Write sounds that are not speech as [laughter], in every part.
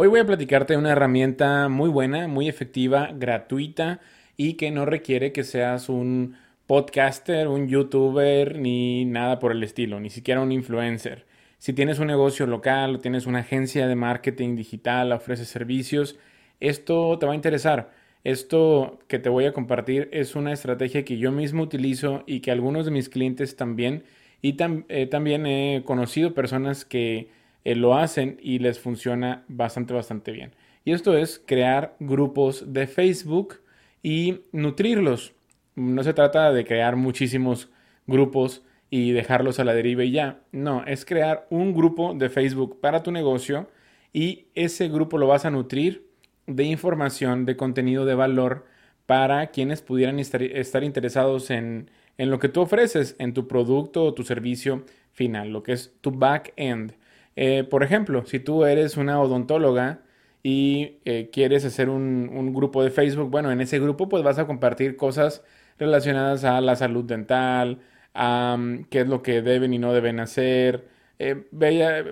Hoy voy a platicarte de una herramienta muy buena, muy efectiva, gratuita y que no requiere que seas un podcaster, un youtuber ni nada por el estilo, ni siquiera un influencer. Si tienes un negocio local o tienes una agencia de marketing digital, ofreces servicios, esto te va a interesar. Esto que te voy a compartir es una estrategia que yo mismo utilizo y que algunos de mis clientes también y eh, también he conocido personas que eh, lo hacen y les funciona bastante, bastante bien. Y esto es crear grupos de Facebook y nutrirlos. No se trata de crear muchísimos grupos y dejarlos a la deriva y ya. No, es crear un grupo de Facebook para tu negocio y ese grupo lo vas a nutrir de información, de contenido de valor para quienes pudieran estar interesados en, en lo que tú ofreces, en tu producto o tu servicio final, lo que es tu back-end. Eh, por ejemplo, si tú eres una odontóloga y eh, quieres hacer un, grupo de Facebook, bueno, en ese grupo pues vas a compartir cosas relacionadas a la salud dental, a mm, qué es lo que deben y no deben hacer. Eh,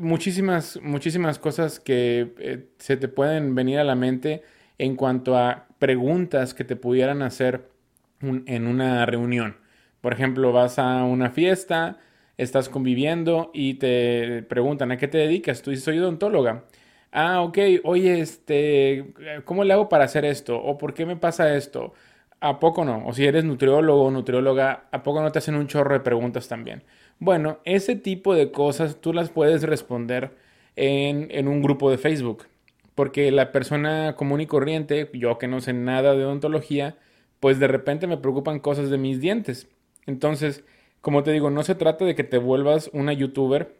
muchísimas, muchísimas cosas que se te pueden venir a la mente en cuanto a preguntas que te pudieran hacer en una reunión. Por ejemplo, vas a una fiesta, estás conviviendo y te preguntan a qué te dedicas. Tú dices, soy odontóloga. Ah, ok, oye, este, ¿cómo le hago para hacer esto? ¿O por qué me pasa esto? ¿A poco no? O si eres nutriólogo o nutrióloga, ¿a poco no te hacen un chorro de preguntas también? Bueno, ese tipo de cosas tú las puedes responder en, en un grupo de Facebook. Porque la persona común y corriente, yo que no sé nada de odontología, pues de repente me preocupan cosas de mis dientes. Entonces, como te digo, no se trata de que te vuelvas una youtuber.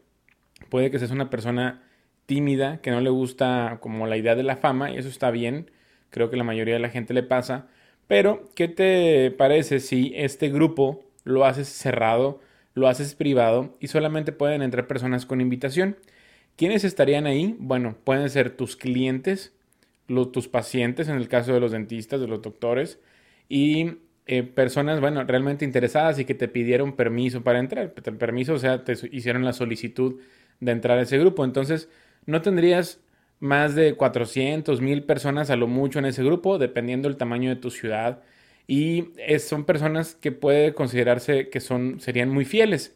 Puede que seas una persona tímida, que no le gusta como la idea de la fama, y eso está bien. Creo que la mayoría de la gente le pasa. Pero, ¿qué te parece si este grupo lo haces cerrado, lo haces privado y solamente pueden entrar personas con invitación? ¿Quiénes estarían ahí? Bueno, pueden ser tus clientes, tus pacientes, en el caso de los dentistas, de los doctores, y eh, personas, bueno, realmente interesadas y que te pidieron permiso para entrar. El permiso, o sea, te hicieron la solicitud de entrar a ese grupo. Entonces, no tendrías más de 400, mil personas a lo mucho en ese grupo, dependiendo del tamaño de tu ciudad. Y son personas que puede considerarse que son, serían muy fieles.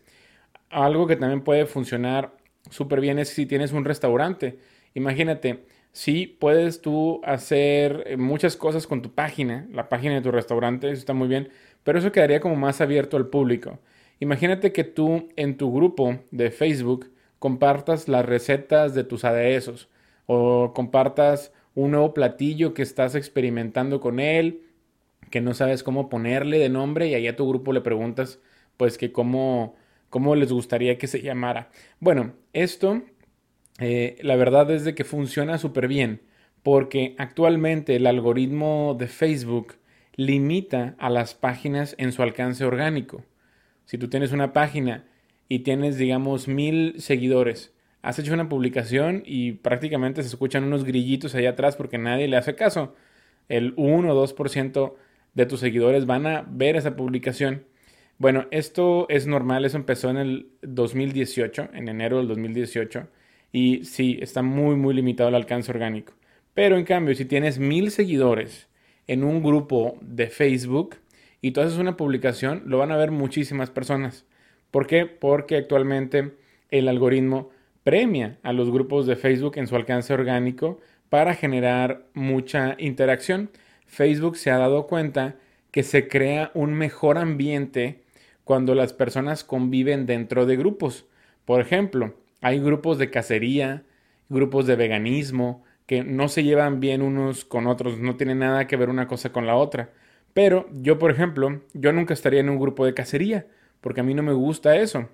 Algo que también puede funcionar súper bien es si tienes un restaurante. Imagínate, sí puedes tú hacer eh, muchas cosas con tu página, la página de tu restaurante, eso está muy bien, pero eso quedaría como más abierto al público. Imagínate que tú en tu grupo de Facebook compartas las recetas de tus aderezos o compartas un nuevo platillo que estás experimentando con él, que no sabes cómo ponerle de nombre y ahí a tu grupo le preguntas pues que cómo, cómo les gustaría que se llamara. Bueno, esto eh, la verdad es de que funciona súper bien porque actualmente el algoritmo de Facebook limita a las páginas en su alcance orgánico. Si tú tienes una página y tienes, digamos, mil seguidores, has hecho una publicación y prácticamente se escuchan unos grillitos allá atrás porque nadie le hace caso. El 1 o 2% de tus seguidores van a ver esa publicación. Bueno, esto es normal, eso empezó en el 2018, en enero del 2018 y sí, está muy, muy limitado el alcance orgánico. Pero en cambio, si tienes mil seguidores en un grupo de Facebook y tú haces una publicación, lo van a ver muchísimas personas. ¿Por qué? Porque actualmente el algoritmo premia a los grupos de Facebook en su alcance orgánico para generar mucha interacción. Facebook se ha dado cuenta que se crea un mejor ambiente cuando las personas conviven dentro de grupos. Por ejemplo, hay grupos de cacería, grupos de veganismo, que no se llevan bien unos con otros, no tienen nada que ver una cosa con la otra. Pero yo, por ejemplo, yo nunca estaría en un grupo de cacería, porque a mí no me gusta eso.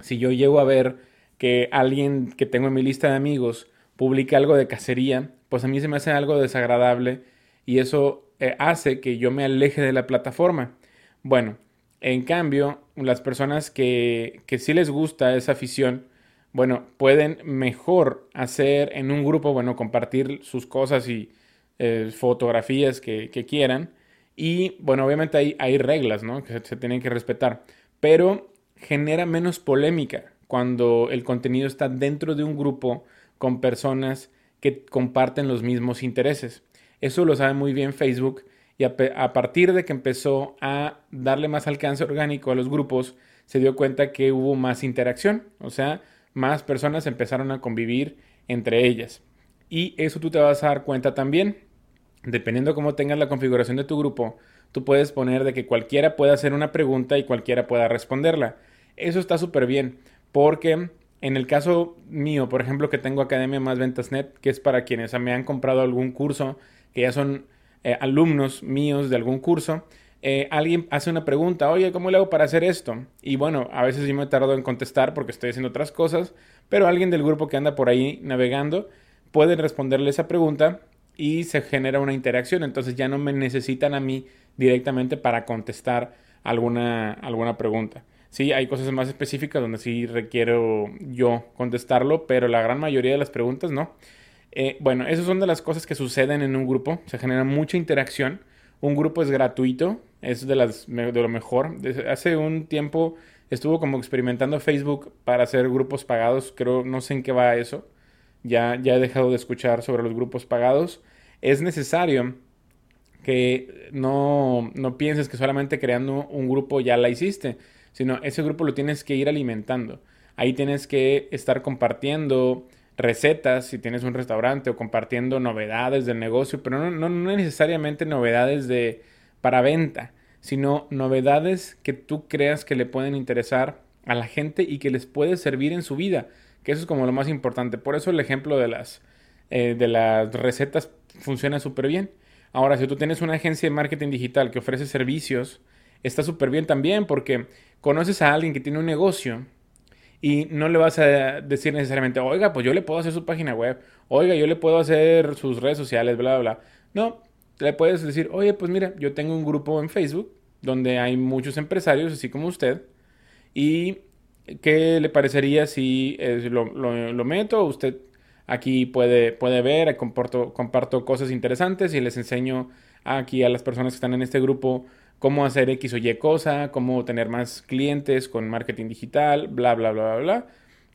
Si yo llego a ver que alguien que tengo en mi lista de amigos publica algo de cacería, pues a mí se me hace algo desagradable y eso eh, hace que yo me aleje de la plataforma. Bueno, en cambio, las personas que, que sí les gusta esa afición, bueno, pueden mejor hacer en un grupo, bueno, compartir sus cosas y eh, fotografías que, quieran. Y bueno, obviamente hay, hay reglas, ¿no? Que se, tienen que respetar. Pero genera menos polémica cuando el contenido está dentro de un grupo con personas que comparten los mismos intereses. Eso lo sabe muy bien Facebook y a, a, partir de que empezó a darle más alcance orgánico a los grupos, se dio cuenta que hubo más interacción, o sea, más personas empezaron a convivir entre ellas. Y eso tú te vas a dar cuenta también, dependiendo cómo tengas la configuración de tu grupo, tú puedes poner de que cualquiera pueda hacer una pregunta y cualquiera pueda responderla. Eso está súper bien, porque en el caso mío, por ejemplo, que tengo Academia Más Ventas Net, que es para quienes me han comprado algún curso, que ya son eh, alumnos míos de algún curso, eh, alguien hace una pregunta, oye, ¿cómo le hago para hacer esto? Y bueno, a veces yo me tardo en contestar porque estoy haciendo otras cosas, pero alguien del grupo que anda por ahí navegando puede responderle esa pregunta y se genera una interacción. Entonces ya no me necesitan a mí directamente para contestar alguna, alguna pregunta. Sí, hay cosas más específicas donde sí requiero yo contestarlo, pero la gran mayoría de las preguntas no. Eh, bueno, esas son de las cosas que suceden en un grupo. Se genera mucha interacción. Un grupo es gratuito, es de, las, de lo mejor. hace un tiempo estuvo como experimentando Facebook para hacer grupos pagados. Creo, no sé en qué va eso. Ya, ya he dejado de escuchar sobre los grupos pagados. Es necesario que no, no pienses que solamente creando un grupo ya la hiciste, sino ese grupo lo tienes que ir alimentando. Ahí tienes que estar compartiendo recetas si tienes un restaurante o compartiendo novedades del negocio, pero no, no, no necesariamente novedades de, para venta, sino novedades que tú creas que le pueden interesar a la gente y que les puede servir en su vida, que eso es como lo más importante. Por eso el ejemplo de las, eh, de las recetas funciona súper bien. Ahora, si tú tienes una agencia de marketing digital que ofrece servicios, está súper bien también porque conoces a alguien que tiene un negocio y no le vas a decir necesariamente, oiga, pues yo le puedo hacer su página web, oiga, yo le puedo hacer sus redes sociales, bla, bla, bla. No, le puedes decir, oye, pues mira, yo tengo un grupo en Facebook donde hay muchos empresarios, así como usted, y ¿qué le parecería si eh, lo, lo, meto? Usted aquí puede, puede ver, comparto, comparto cosas interesantes y les enseño aquí a las personas que están en este grupo cómo hacer X o Y cosa, cómo tener más clientes con marketing digital, bla, bla, bla, bla, bla.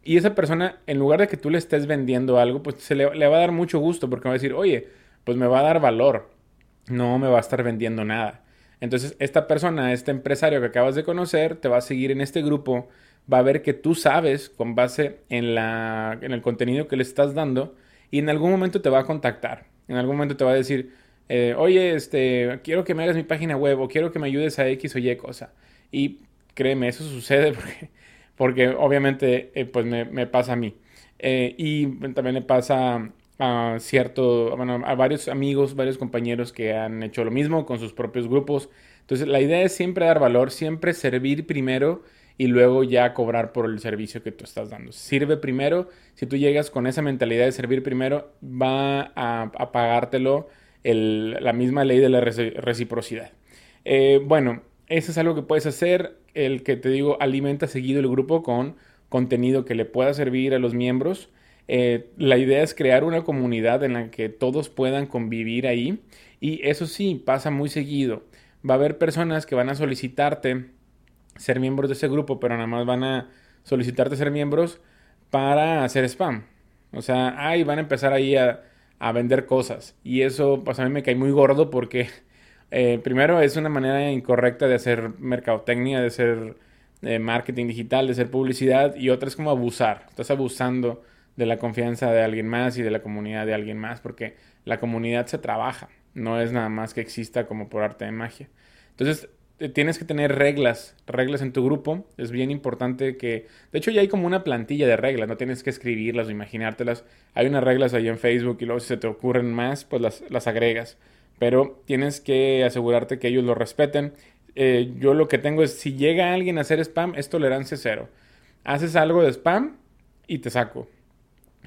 Y esa persona, en lugar de que tú le estés vendiendo algo, pues se le, le va a dar mucho gusto porque va a decir, oye, pues me va a dar valor, no me va a estar vendiendo nada. Entonces, esta persona, este empresario que acabas de conocer, te va a seguir en este grupo, va a ver que tú sabes con base en, la, en el contenido que le estás dando y en algún momento te va a contactar. En algún momento te va a decir, eh, oye, este, quiero que me hagas mi página web o quiero que me ayudes a X o Y cosa. Y créeme, eso sucede [laughs] porque, porque obviamente eh, pues me, pasa a mí. Eh, y también le pasa a cierto, bueno, a varios amigos, varios compañeros que han hecho lo mismo con sus propios grupos. Entonces la idea es siempre dar valor, siempre servir primero y luego ya cobrar por el servicio que tú estás dando. Sirve primero, si tú llegas con esa mentalidad de servir primero, va a, pagártelo la misma ley de la reciprocidad. Eh, bueno, eso es algo que puedes hacer, el que te digo, alimenta seguido el grupo con contenido que le pueda servir a los miembros eh, la idea es crear una comunidad en la que todos puedan convivir ahí y eso sí, pasa muy seguido. Va a haber personas que van a solicitarte ser miembros de ese grupo, pero nada más van a solicitarte ser miembros para hacer spam. O sea, ahí van a empezar ahí a, vender cosas. Y eso, pues a mí me cae muy gordo porque, [laughs] eh, primero, es una manera incorrecta de hacer mercadotecnia, de hacer eh, marketing digital, de hacer publicidad. Y otra es como abusar. Estás abusando de la confianza de alguien más y de la comunidad de alguien más, porque la comunidad se trabaja, no es nada más que exista como por arte de magia. Entonces, tienes que tener reglas, reglas en tu grupo. Es bien importante que, de hecho ya hay como una plantilla de reglas, no tienes que escribirlas o imaginártelas. Hay unas reglas ahí en Facebook y luego si se te ocurren más, pues las, las agregas. Pero tienes que asegurarte que ellos lo respeten. Eh, yo lo que tengo es, si llega alguien a hacer spam, es tolerancia cero. Haces algo de spam y te saco.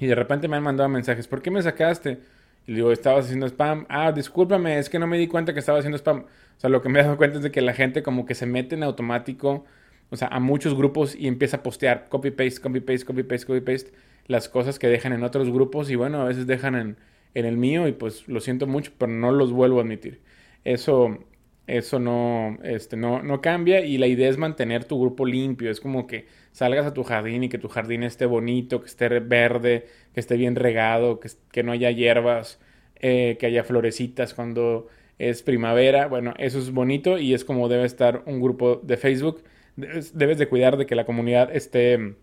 Y de repente me han mandado mensajes, ¿por qué me sacaste? Y le digo, estabas haciendo spam. Ah, discúlpame, es que no me di cuenta que estaba haciendo spam. O sea, lo que me he dado cuenta es de que la gente como que se mete en automático, o sea, a muchos grupos y empieza a postear copy paste, copy paste, copy paste, copy paste, las cosas que dejan en otros grupos y bueno, a veces dejan en, en el mío y pues lo siento mucho, pero no los vuelvo a admitir. Eso Eso no, este, no, no cambia y la idea es mantener tu grupo limpio. Es como que salgas a tu jardín y que tu jardín esté bonito, que esté verde, que esté bien regado, que, que no haya hierbas, eh, que haya florecitas cuando es primavera. Bueno, eso es bonito y es como debe estar un grupo de Facebook. Debes de cuidar de que la comunidad esté,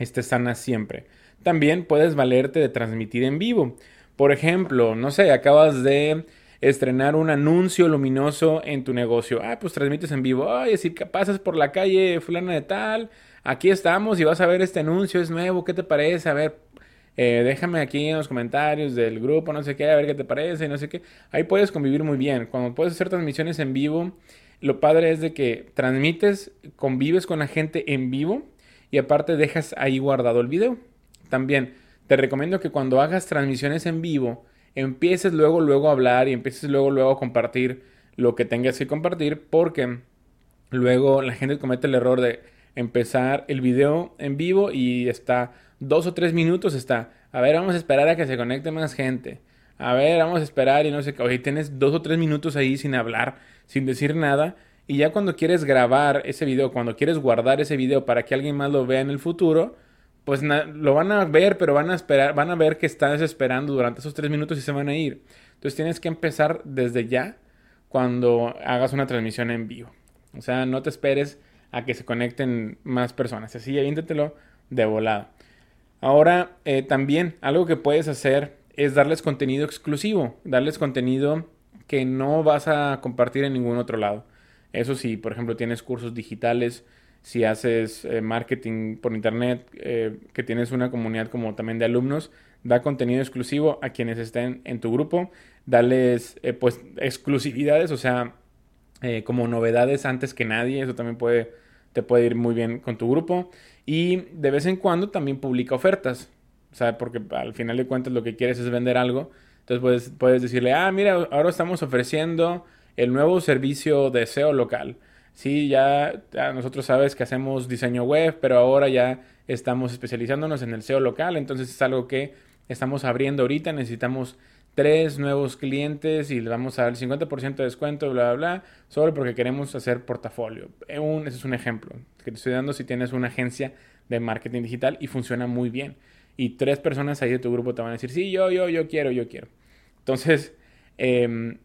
esté sana siempre. También puedes valerte de transmitir en vivo. Por ejemplo, no sé, acabas de estrenar un anuncio luminoso en tu negocio. Ah, pues transmites en vivo. Ay, si pasas por la calle fulana de tal, aquí estamos y vas a ver este anuncio, es nuevo, ¿qué te parece? A ver, eh, déjame aquí en los comentarios del grupo, no sé qué, a ver qué te parece, no sé qué. Ahí puedes convivir muy bien. Cuando puedes hacer transmisiones en vivo, lo padre es de que transmites, convives con la gente en vivo y aparte dejas ahí guardado el video. También te recomiendo que cuando hagas transmisiones en vivo, empieces luego, luego a hablar y empieces luego, luego a compartir lo que tengas que compartir porque luego la gente comete el error de empezar el video en vivo y está dos o tres minutos está, a ver, vamos a esperar a que se conecte más gente. A ver, vamos a esperar y no sé qué. Oye, tienes dos o tres minutos ahí sin hablar, sin decir nada. Y ya cuando quieres grabar ese video, cuando quieres guardar ese video para que alguien más lo vea en el futuro, pues lo van a ver, pero van a esperar, van a ver que estás esperando durante esos tres minutos y se van a ir. Entonces tienes que empezar desde ya cuando hagas una transmisión en vivo. O sea, no te esperes a que se conecten más personas. Así, aviéntatelo de volada. Ahora, eh, también algo que puedes hacer es darles contenido exclusivo, darles contenido que no vas a compartir en ningún otro lado. Eso sí, por ejemplo, tienes cursos digitales, si haces eh, marketing por internet, eh, que tienes una comunidad como también de alumnos, da contenido exclusivo a quienes estén en tu grupo, dales eh, pues exclusividades, o sea, como novedades antes que nadie, eso también puede, te puede ir muy bien con tu grupo. Y de vez en cuando también publica ofertas, o porque al final de cuentas lo que quieres es vender algo. Entonces puedes, puedes decirle, ah, mira, ahora estamos ofreciendo el nuevo servicio de SEO local sí, ya, nosotros sabes que hacemos diseño web, pero ahora ya estamos especializándonos en el SEO local, entonces es algo que estamos abriendo ahorita, necesitamos tres nuevos clientes y le vamos a dar el 50% de descuento, bla, bla, bla, solo porque queremos hacer portafolio. Eh, un, ese es un ejemplo que te estoy dando si tienes una agencia de marketing digital y funciona muy bien. Y tres personas ahí de tu grupo te van a decir, sí, yo, yo, yo quiero, yo quiero. Entonces, eh,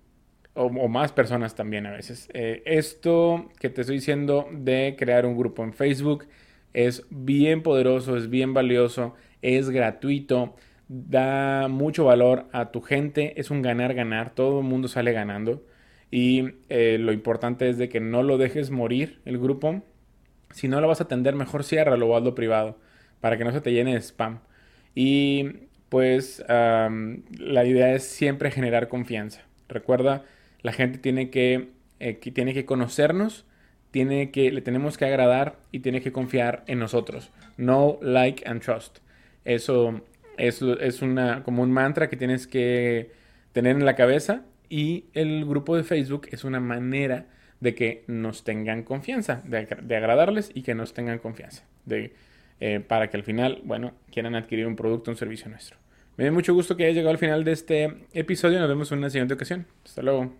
o, más personas también a veces. Eh, esto que te estoy diciendo de crear un grupo en Facebook es bien poderoso, es bien valioso, es gratuito, da mucho valor a tu gente, es un ganar-ganar, todo el mundo sale ganando. Y eh, lo importante es de que no lo dejes morir el grupo. Si no lo vas a atender, mejor ciérralo o hazlo privado para que no se te llene de spam. Y pues la idea es siempre generar confianza. Recuerda la gente tiene que, eh, tiene que conocernos, tiene que, le tenemos que agradar y tiene que confiar en nosotros. No like and trust. Eso es, una, como un mantra que tienes que tener en la cabeza y el grupo de Facebook es una manera de que nos tengan confianza, de, agradarles y que nos tengan confianza, de, eh, para que al final, bueno, quieran adquirir un producto un servicio nuestro. Me da mucho gusto que hayas llegado al final de este episodio. Nos vemos en una siguiente ocasión. Hasta luego.